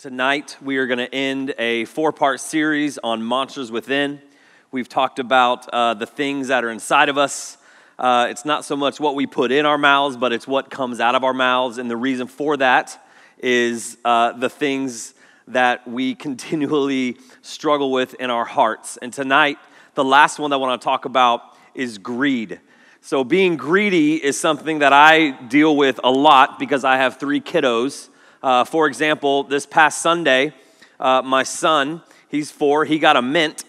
Tonight, we are going to end a four part series on monsters within. We've talked about uh, the things that are inside of us. Uh, it's not so much what we put in our mouths, but it's what comes out of our mouths. And the reason for that is uh, the things that we continually struggle with in our hearts. And tonight, the last one that I want to talk about is greed. So, being greedy is something that I deal with a lot because I have three kiddos. Uh, for example, this past Sunday, uh, my son, he's four, he got a mint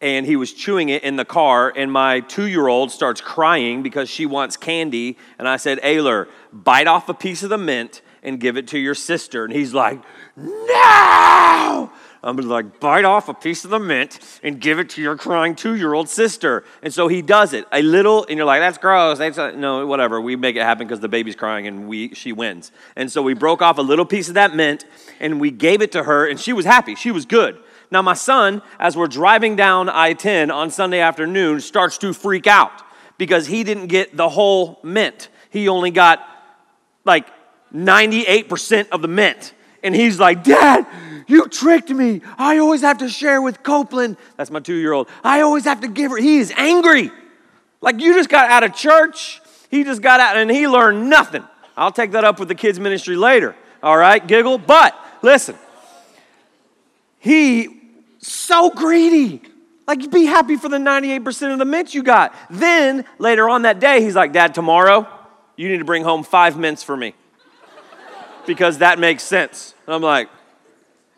and he was chewing it in the car, and my two year old starts crying because she wants candy. And I said, Ayler, bite off a piece of the mint and give it to your sister. And he's like, No! I'm like, bite off a piece of the mint and give it to your crying two year old sister. And so he does it a little, and you're like, that's gross. That's no, whatever. We make it happen because the baby's crying and we, she wins. And so we broke off a little piece of that mint and we gave it to her, and she was happy. She was good. Now, my son, as we're driving down I 10 on Sunday afternoon, starts to freak out because he didn't get the whole mint. He only got like 98% of the mint. And he's like, Dad, you tricked me. I always have to share with Copeland. That's my two year old. I always have to give her. He is angry. Like you just got out of church. He just got out and he learned nothing. I'll take that up with the kids' ministry later. All right, giggle. But listen, he so greedy. Like, be happy for the 98% of the mints you got. Then later on that day, he's like, Dad, tomorrow, you need to bring home five mints for me because that makes sense. And I'm like,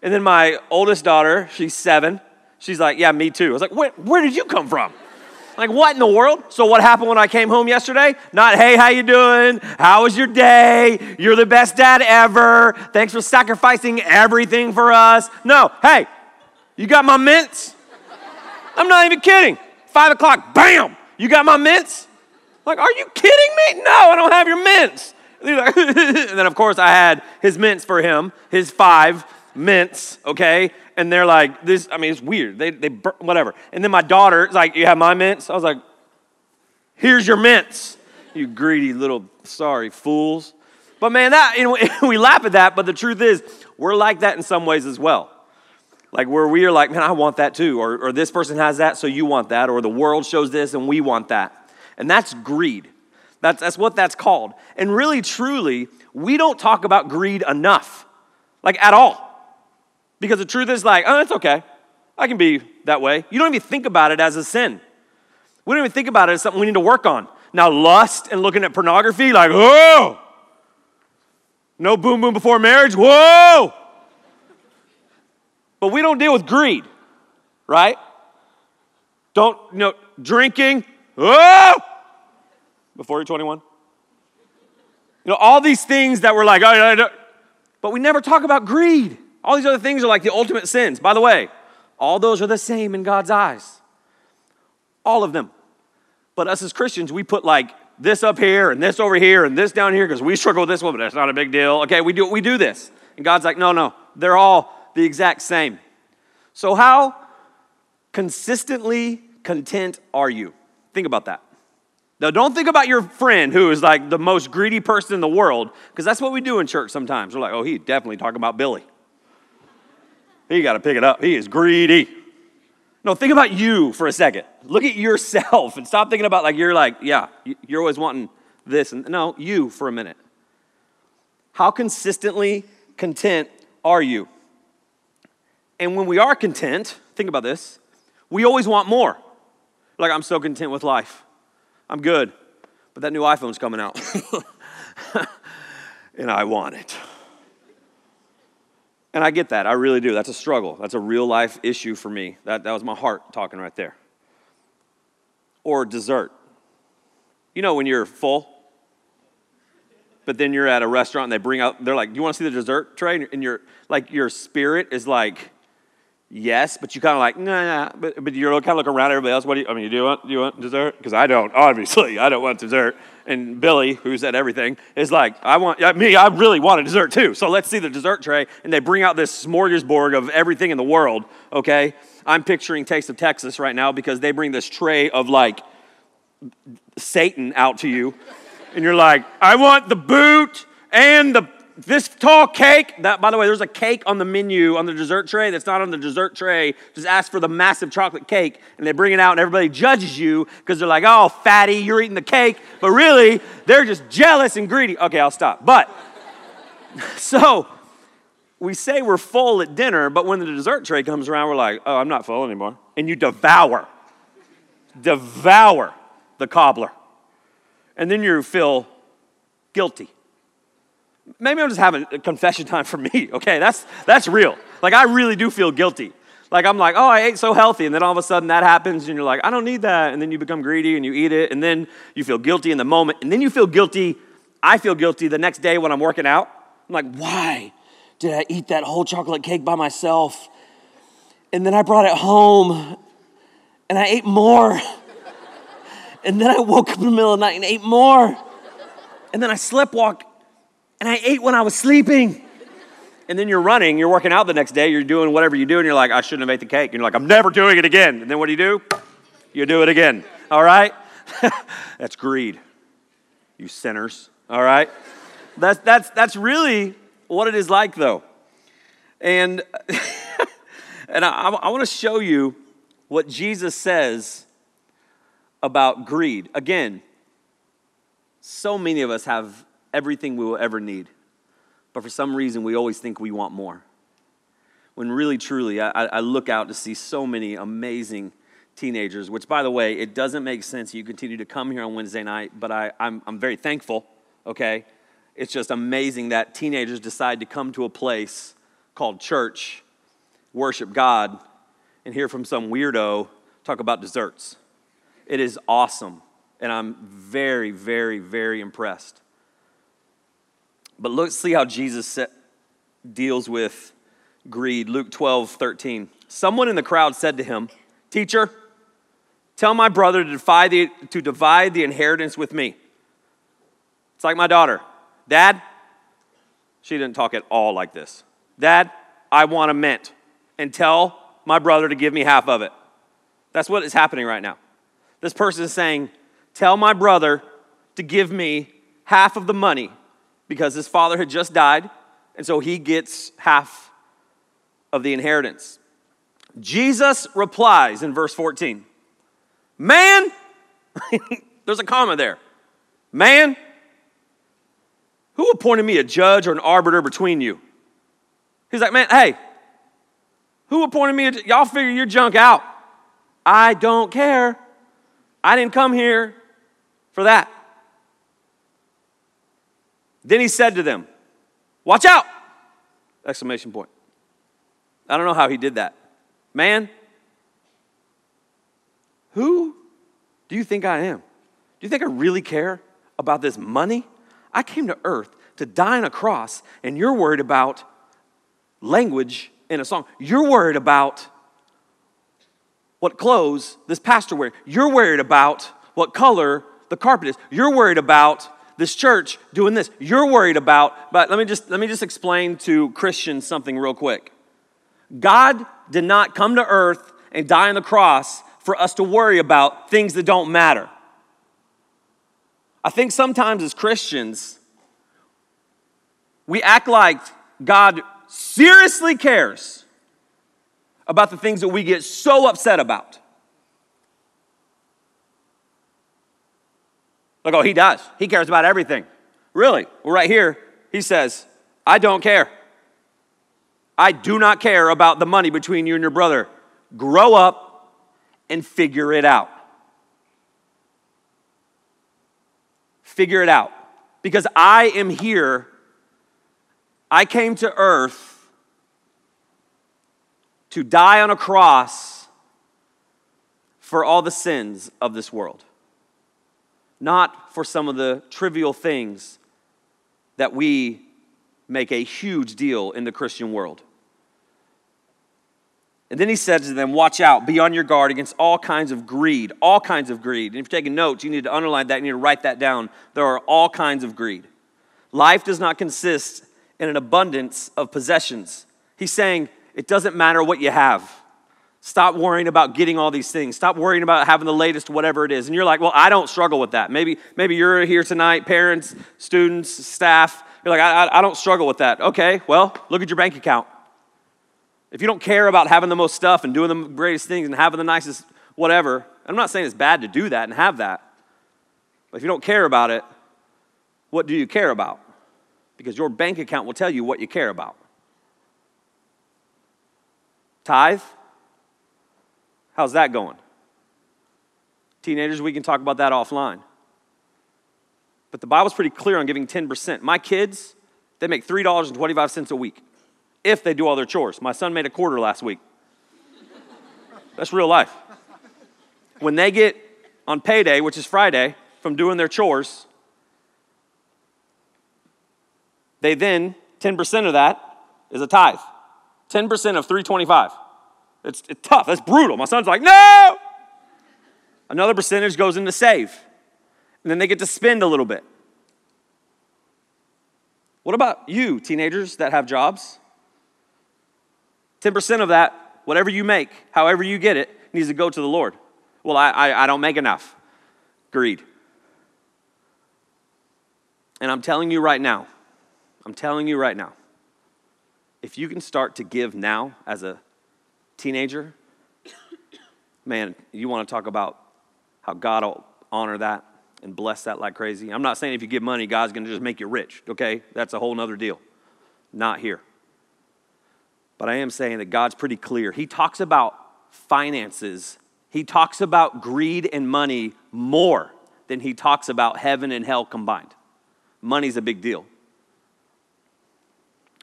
and then my oldest daughter, she's seven, she's like, Yeah, me too. I was like, Where, where did you come from? Like, what in the world? So, what happened when I came home yesterday? Not, hey, how you doing? How was your day? You're the best dad ever. Thanks for sacrificing everything for us. No, hey, you got my mints? I'm not even kidding. Five o'clock, bam, you got my mints? Like, are you kidding me? No, I don't have your mints. and then, of course, I had his mints for him, his five mints, okay? And they're like, this, I mean, it's weird. They, they, whatever. And then my daughter's like, you have my mints? I was like, here's your mints, you greedy little, sorry, fools. But man, that, you know, we laugh at that, but the truth is, we're like that in some ways as well. Like where we are like, man, I want that too. Or, or this person has that, so you want that. Or the world shows this and we want that. And that's greed. That's, that's what that's called. And really, truly, we don't talk about greed enough, like at all. Because the truth is, like, oh, it's okay. I can be that way. You don't even think about it as a sin. We don't even think about it as something we need to work on. Now, lust and looking at pornography, like, whoa! No boom boom before marriage, whoa! But we don't deal with greed, right? Don't, you know, drinking, whoa! Before you're 21. You know, all these things that we're like, oh, but we never talk about greed. All these other things are like the ultimate sins. By the way, all those are the same in God's eyes. All of them. But us as Christians, we put like this up here and this over here and this down here because we struggle with this one, but that's not a big deal. Okay, we do we do this. And God's like, no, no, they're all the exact same. So how consistently content are you? Think about that. Now, don't think about your friend who is like the most greedy person in the world, because that's what we do in church sometimes. We're like, oh, he definitely talking about Billy. He got to pick it up. He is greedy. No, think about you for a second. Look at yourself and stop thinking about like you're like, yeah, you're always wanting this. And no, you for a minute. How consistently content are you? And when we are content, think about this, we always want more. Like, I'm so content with life. I'm good. But that new iPhone's coming out. and I want it. And I get that. I really do. That's a struggle. That's a real life issue for me. That, that was my heart talking right there. Or dessert. You know, when you're full, but then you're at a restaurant and they bring out, they're like, Do you want to see the dessert tray? And your like your spirit is like, Yes, but you kind of like, nah, nah. But, but you're kind of looking around everybody else. What do you, I mean, you do want, do you want dessert? Because I don't, obviously. I don't want dessert. And Billy, who's at everything, is like, I want, me, I really want a dessert too. So let's see the dessert tray. And they bring out this smorgasbord of everything in the world, okay? I'm picturing Taste of Texas right now because they bring this tray of like Satan out to you. And you're like, I want the boot and the this tall cake. That, by the way, there's a cake on the menu on the dessert tray that's not on the dessert tray. Just ask for the massive chocolate cake, and they bring it out, and everybody judges you because they're like, "Oh, fatty, you're eating the cake," but really, they're just jealous and greedy. Okay, I'll stop. But so we say we're full at dinner, but when the dessert tray comes around, we're like, "Oh, I'm not full anymore," and you devour, devour the cobbler, and then you feel guilty maybe I'm just having a confession time for me, okay? That's, that's real. Like, I really do feel guilty. Like, I'm like, oh, I ate so healthy. And then all of a sudden that happens, and you're like, I don't need that. And then you become greedy and you eat it. And then you feel guilty in the moment. And then you feel guilty. I feel guilty the next day when I'm working out. I'm like, why did I eat that whole chocolate cake by myself? And then I brought it home and I ate more. and then I woke up in the middle of the night and ate more. And then I sleptwalk and I ate when I was sleeping. And then you're running, you're working out the next day, you're doing whatever you do, and you're like, I shouldn't have ate the cake. And you're like, I'm never doing it again. And then what do you do? You do it again. All right? that's greed, you sinners. All right? That's, that's, that's really what it is like, though. And, and I, I want to show you what Jesus says about greed. Again, so many of us have everything we will ever need. But for some reason, we always think we want more. When really, truly, I, I look out to see so many amazing teenagers, which, by the way, it doesn't make sense you continue to come here on Wednesday night, but I, I'm, I'm very thankful, okay? It's just amazing that teenagers decide to come to a place called church, worship God, and hear from some weirdo talk about desserts. It is awesome, and I'm very, very, very impressed. But look, see how Jesus set, deals with greed. Luke 12, 13. Someone in the crowd said to him, Teacher, tell my brother to, defy the, to divide the inheritance with me. It's like my daughter. Dad, she didn't talk at all like this. Dad, I want a mint, and tell my brother to give me half of it. That's what is happening right now. This person is saying, Tell my brother to give me half of the money because his father had just died, and so he gets half of the inheritance. Jesus replies in verse 14 Man, there's a comma there. Man, who appointed me a judge or an arbiter between you? He's like, Man, hey, who appointed me? A, y'all figure your junk out. I don't care. I didn't come here for that. Then he said to them, Watch out! Exclamation point. I don't know how he did that. Man, who do you think I am? Do you think I really care about this money? I came to earth to die on a cross, and you're worried about language in a song. You're worried about what clothes this pastor wears. You're worried about what color the carpet is. You're worried about this church doing this. You're worried about, but let me just let me just explain to Christians something real quick. God did not come to earth and die on the cross for us to worry about things that don't matter. I think sometimes as Christians, we act like God seriously cares about the things that we get so upset about. Like, oh, he does. He cares about everything. Really? Well, right here, he says, I don't care. I do not care about the money between you and your brother. Grow up and figure it out. Figure it out. Because I am here, I came to earth to die on a cross for all the sins of this world not for some of the trivial things that we make a huge deal in the Christian world. And then he said to them, Watch out, be on your guard against all kinds of greed, all kinds of greed. And if you're taking notes, you need to underline that, you need to write that down. There are all kinds of greed. Life does not consist in an abundance of possessions. He's saying, It doesn't matter what you have. Stop worrying about getting all these things. Stop worrying about having the latest whatever it is. And you're like, well, I don't struggle with that. Maybe, maybe you're here tonight, parents, students, staff, You're like, I, I, I don't struggle with that. Okay, well, look at your bank account. If you don't care about having the most stuff and doing the greatest things and having the nicest whatever, I'm not saying it's bad to do that and have that. But if you don't care about it, what do you care about? Because your bank account will tell you what you care about. Tithe? How's that going? Teenagers, we can talk about that offline. But the Bible's pretty clear on giving 10%. My kids, they make $3.25 a week if they do all their chores. My son made a quarter last week. That's real life. When they get on payday, which is Friday, from doing their chores, they then, 10% of that is a tithe. 10% of 325. It's, it's tough. That's brutal. My son's like, no! Another percentage goes into save. And then they get to spend a little bit. What about you, teenagers that have jobs? 10% of that, whatever you make, however you get it, needs to go to the Lord. Well, I, I, I don't make enough. Greed. And I'm telling you right now, I'm telling you right now, if you can start to give now as a teenager, man, you want to talk about how God will honor that and bless that like crazy. I'm not saying if you give money, God's going to just make you rich, okay? That's a whole other deal. Not here. But I am saying that God's pretty clear. He talks about finances, He talks about greed and money more than He talks about heaven and hell combined. Money's a big deal.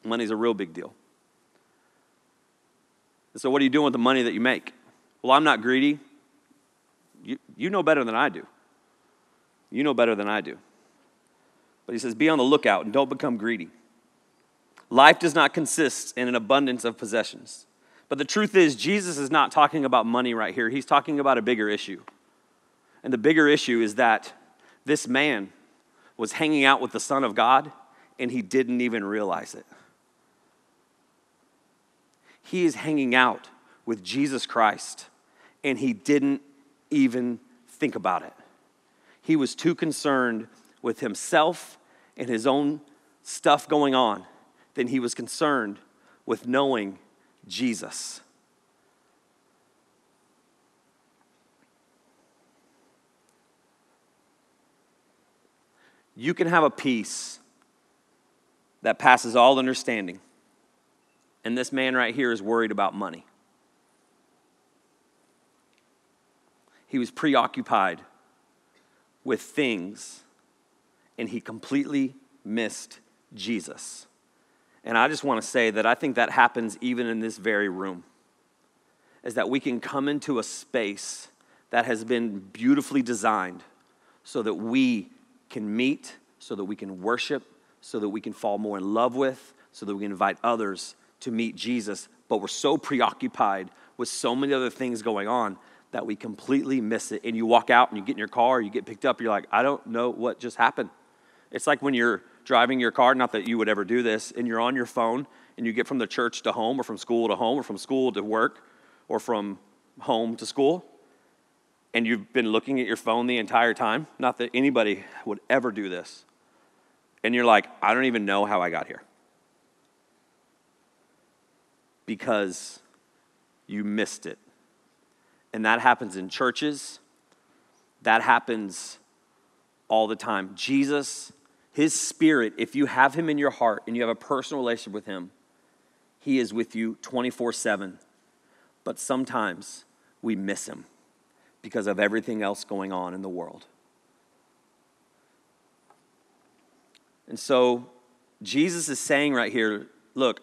Money's a real big deal. So, what are you doing with the money that you make? Well, I'm not greedy. You, you know better than I do. You know better than I do. But he says, be on the lookout and don't become greedy. Life does not consist in an abundance of possessions. But the truth is, Jesus is not talking about money right here. He's talking about a bigger issue. And the bigger issue is that this man was hanging out with the Son of God and he didn't even realize it. He is hanging out with Jesus Christ and he didn't even think about it. He was too concerned with himself and his own stuff going on than he was concerned with knowing Jesus. You can have a peace that passes all understanding. And this man right here is worried about money. He was preoccupied with things and he completely missed Jesus. And I just want to say that I think that happens even in this very room. Is that we can come into a space that has been beautifully designed so that we can meet, so that we can worship, so that we can fall more in love with, so that we can invite others to meet Jesus. But we're so preoccupied with so many other things going on that we completely miss it. And you walk out and you get in your car, you get picked up, you're like, I don't know what just happened. It's like when you're driving your car, not that you would ever do this, and you're on your phone and you get from the church to home or from school to home or from school to work or from home to school, and you've been looking at your phone the entire time. Not that anybody would ever do this. And you're like, I don't even know how I got here. Because you missed it. And that happens in churches, that happens all the time. Jesus, his spirit, if you have him in your heart and you have a personal relationship with him, he is with you 24 7. But sometimes we miss him because of everything else going on in the world. And so Jesus is saying right here look,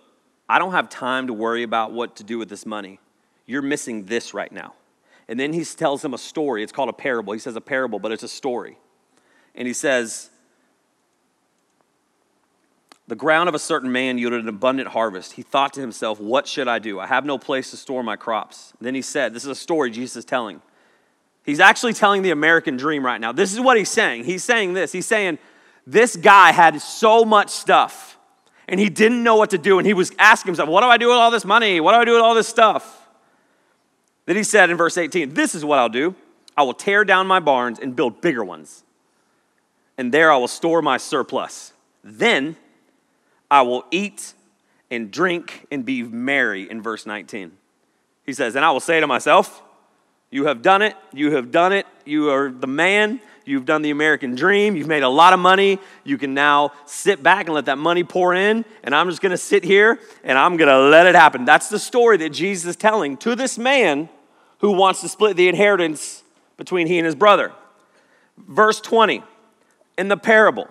I don't have time to worry about what to do with this money. You're missing this right now. And then he tells him a story. It's called a parable. He says a parable, but it's a story. And he says, The ground of a certain man yielded an abundant harvest. He thought to himself, What should I do? I have no place to store my crops. Then he said, This is a story Jesus is telling. He's actually telling the American dream right now. This is what he's saying. He's saying this. He's saying, This guy had so much stuff and he didn't know what to do. And he was asking himself, What do I do with all this money? What do I do with all this stuff? Then he said in verse 18, This is what I'll do I will tear down my barns and build bigger ones, and there I will store my surplus. Then I will eat and drink and be merry in verse 19. He says, And I will say to myself, You have done it, you have done it, you are the man, you've done the American dream, you've made a lot of money. You can now sit back and let that money pour in, and I'm just gonna sit here and I'm gonna let it happen. That's the story that Jesus is telling to this man who wants to split the inheritance between he and his brother. Verse 20, in the parable,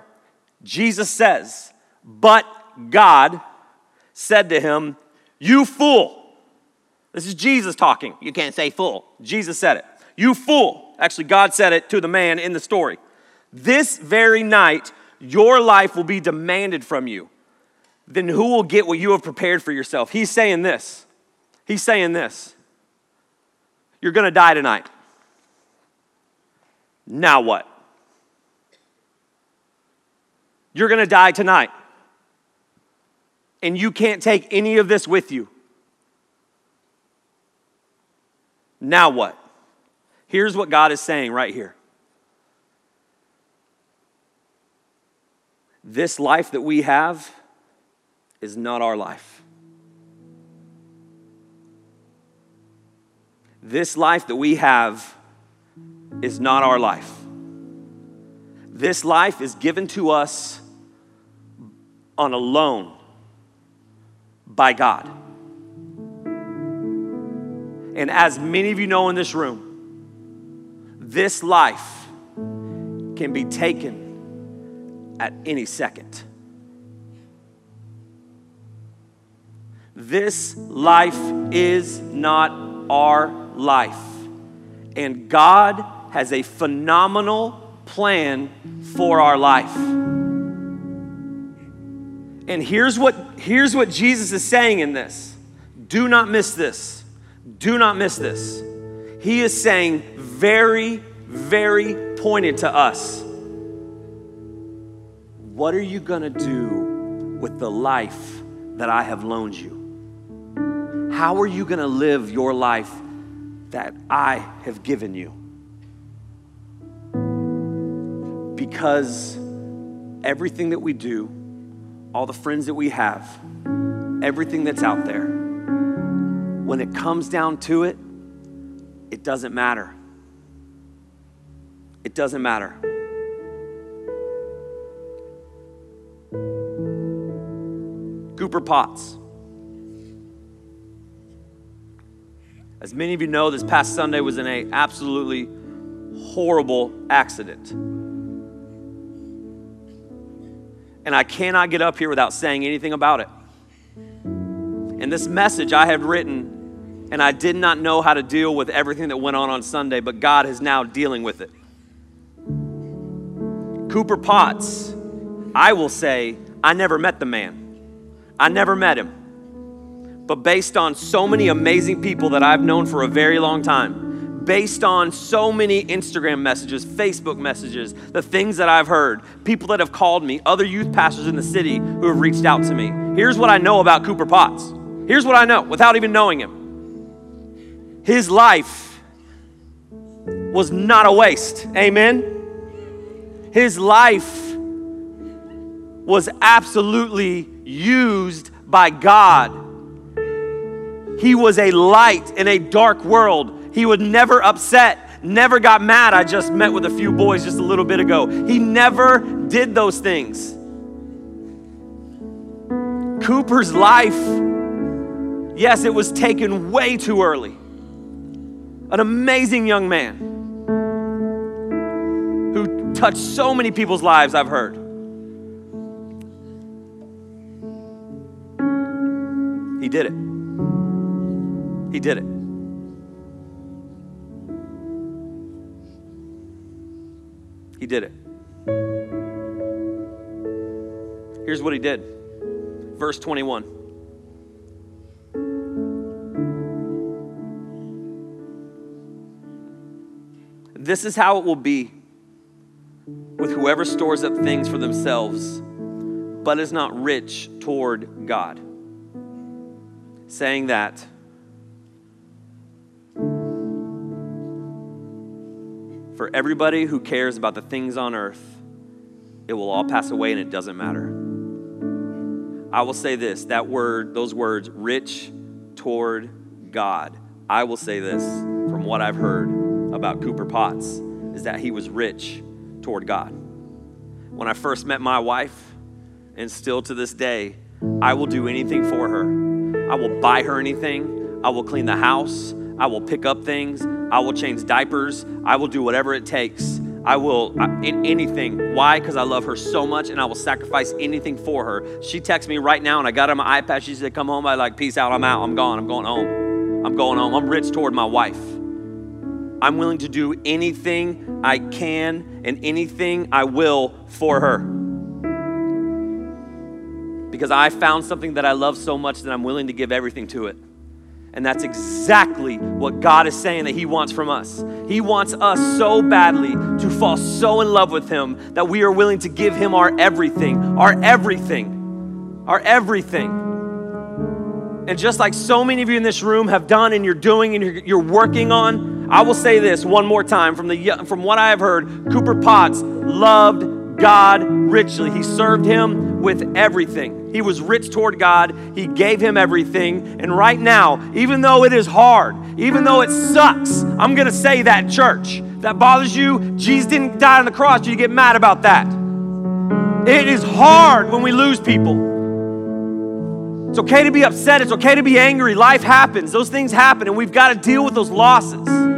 Jesus says, But God said to him, You fool. This is Jesus talking. You can't say fool. Jesus said it. You fool. Actually, God said it to the man in the story. This very night, your life will be demanded from you. Then who will get what you have prepared for yourself? He's saying this. He's saying this. You're going to die tonight. Now what? You're going to die tonight. And you can't take any of this with you. Now what? Here's what God is saying right here. This life that we have is not our life. This life that we have is not our life. This life is given to us on a loan by God. And as many of you know in this room, this life can be taken at any second. This life is not our life. And God has a phenomenal plan for our life. And here's what, here's what Jesus is saying in this. Do not miss this. Do not miss this. He is saying very, very pointed to us. What are you going to do with the life that I have loaned you? How are you going to live your life that I have given you? Because everything that we do, all the friends that we have, everything that's out there, when it comes down to it, it doesn't matter. It doesn't matter. Cooper Potts. As many of you know, this past Sunday was in a absolutely horrible accident. And I cannot get up here without saying anything about it. And this message I had written, and I did not know how to deal with everything that went on on Sunday, but God is now dealing with it. Cooper Potts, I will say, I never met the man. I never met him but based on so many amazing people that I've known for a very long time, based on so many Instagram messages, Facebook messages, the things that I've heard, people that have called me, other youth pastors in the city who have reached out to me. Here's what I know about Cooper Potts. Here's what I know without even knowing him. His life was not a waste. Amen. His life was absolutely used by God he was a light in a dark world. He was never upset, never got mad. I just met with a few boys just a little bit ago. He never did those things. Cooper's life, yes, it was taken way too early. An amazing young man who touched so many people's lives, I've heard. He did it. He did it. He did it. Here's what he did. Verse 21. This is how it will be with whoever stores up things for themselves, but is not rich toward God. Saying that, For everybody who cares about the things on earth, it will all pass away and it doesn't matter. I will say this that word, those words, rich toward God. I will say this from what I've heard about Cooper Potts is that he was rich toward God. When I first met my wife, and still to this day, I will do anything for her. I will buy her anything. I will clean the house. I will pick up things. I will change diapers. I will do whatever it takes. I will in anything. Why? Because I love her so much and I will sacrifice anything for her. She texts me right now and I got on my iPad. She said, Come home. I like, peace out. I'm out. I'm gone. I'm going home. I'm going home. I'm rich toward my wife. I'm willing to do anything I can and anything I will for her. Because I found something that I love so much that I'm willing to give everything to it. And that's exactly what God is saying that He wants from us. He wants us so badly to fall so in love with Him that we are willing to give Him our everything, our everything, our everything. And just like so many of you in this room have done and you're doing and you're, you're working on, I will say this one more time from, the, from what I have heard Cooper Potts loved God richly. He served Him with everything. He was rich toward God. He gave him everything. And right now, even though it is hard, even though it sucks, I'm going to say that, church. That bothers you. Jesus didn't die on the cross. You get mad about that. It is hard when we lose people. It's okay to be upset. It's okay to be angry. Life happens. Those things happen, and we've got to deal with those losses.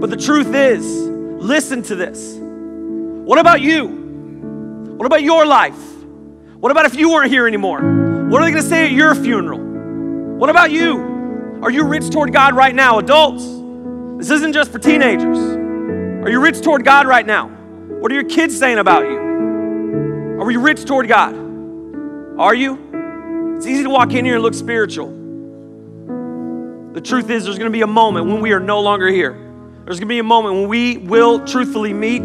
But the truth is, listen to this. What about you? What about your life? What about if you weren't here anymore? What are they going to say at your funeral? What about you? Are you rich toward God right now, adults? This isn't just for teenagers. Are you rich toward God right now? What are your kids saying about you? Are you rich toward God? Are you? It's easy to walk in here and look spiritual. The truth is, there's going to be a moment when we are no longer here. There's going to be a moment when we will truthfully meet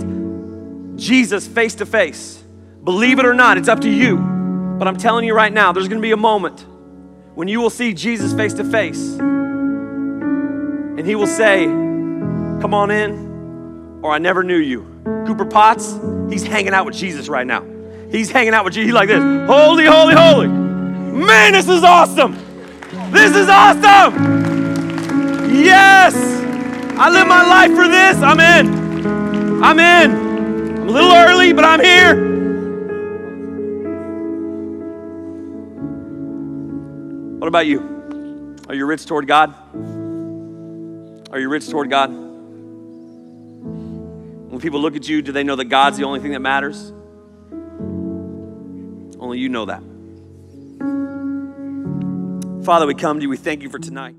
Jesus face to face. Believe it or not, it's up to you. But I'm telling you right now, there's going to be a moment when you will see Jesus face to face. And he will say, Come on in, or I never knew you. Cooper Potts, he's hanging out with Jesus right now. He's hanging out with Jesus. He's like this Holy, holy, holy. Man, this is awesome. This is awesome. Yes. I live my life for this. I'm in. I'm in. I'm a little early, but I'm here. What about you? Are you rich toward God? Are you rich toward God? When people look at you, do they know that God's the only thing that matters? Only you know that. Father, we come to you. We thank you for tonight.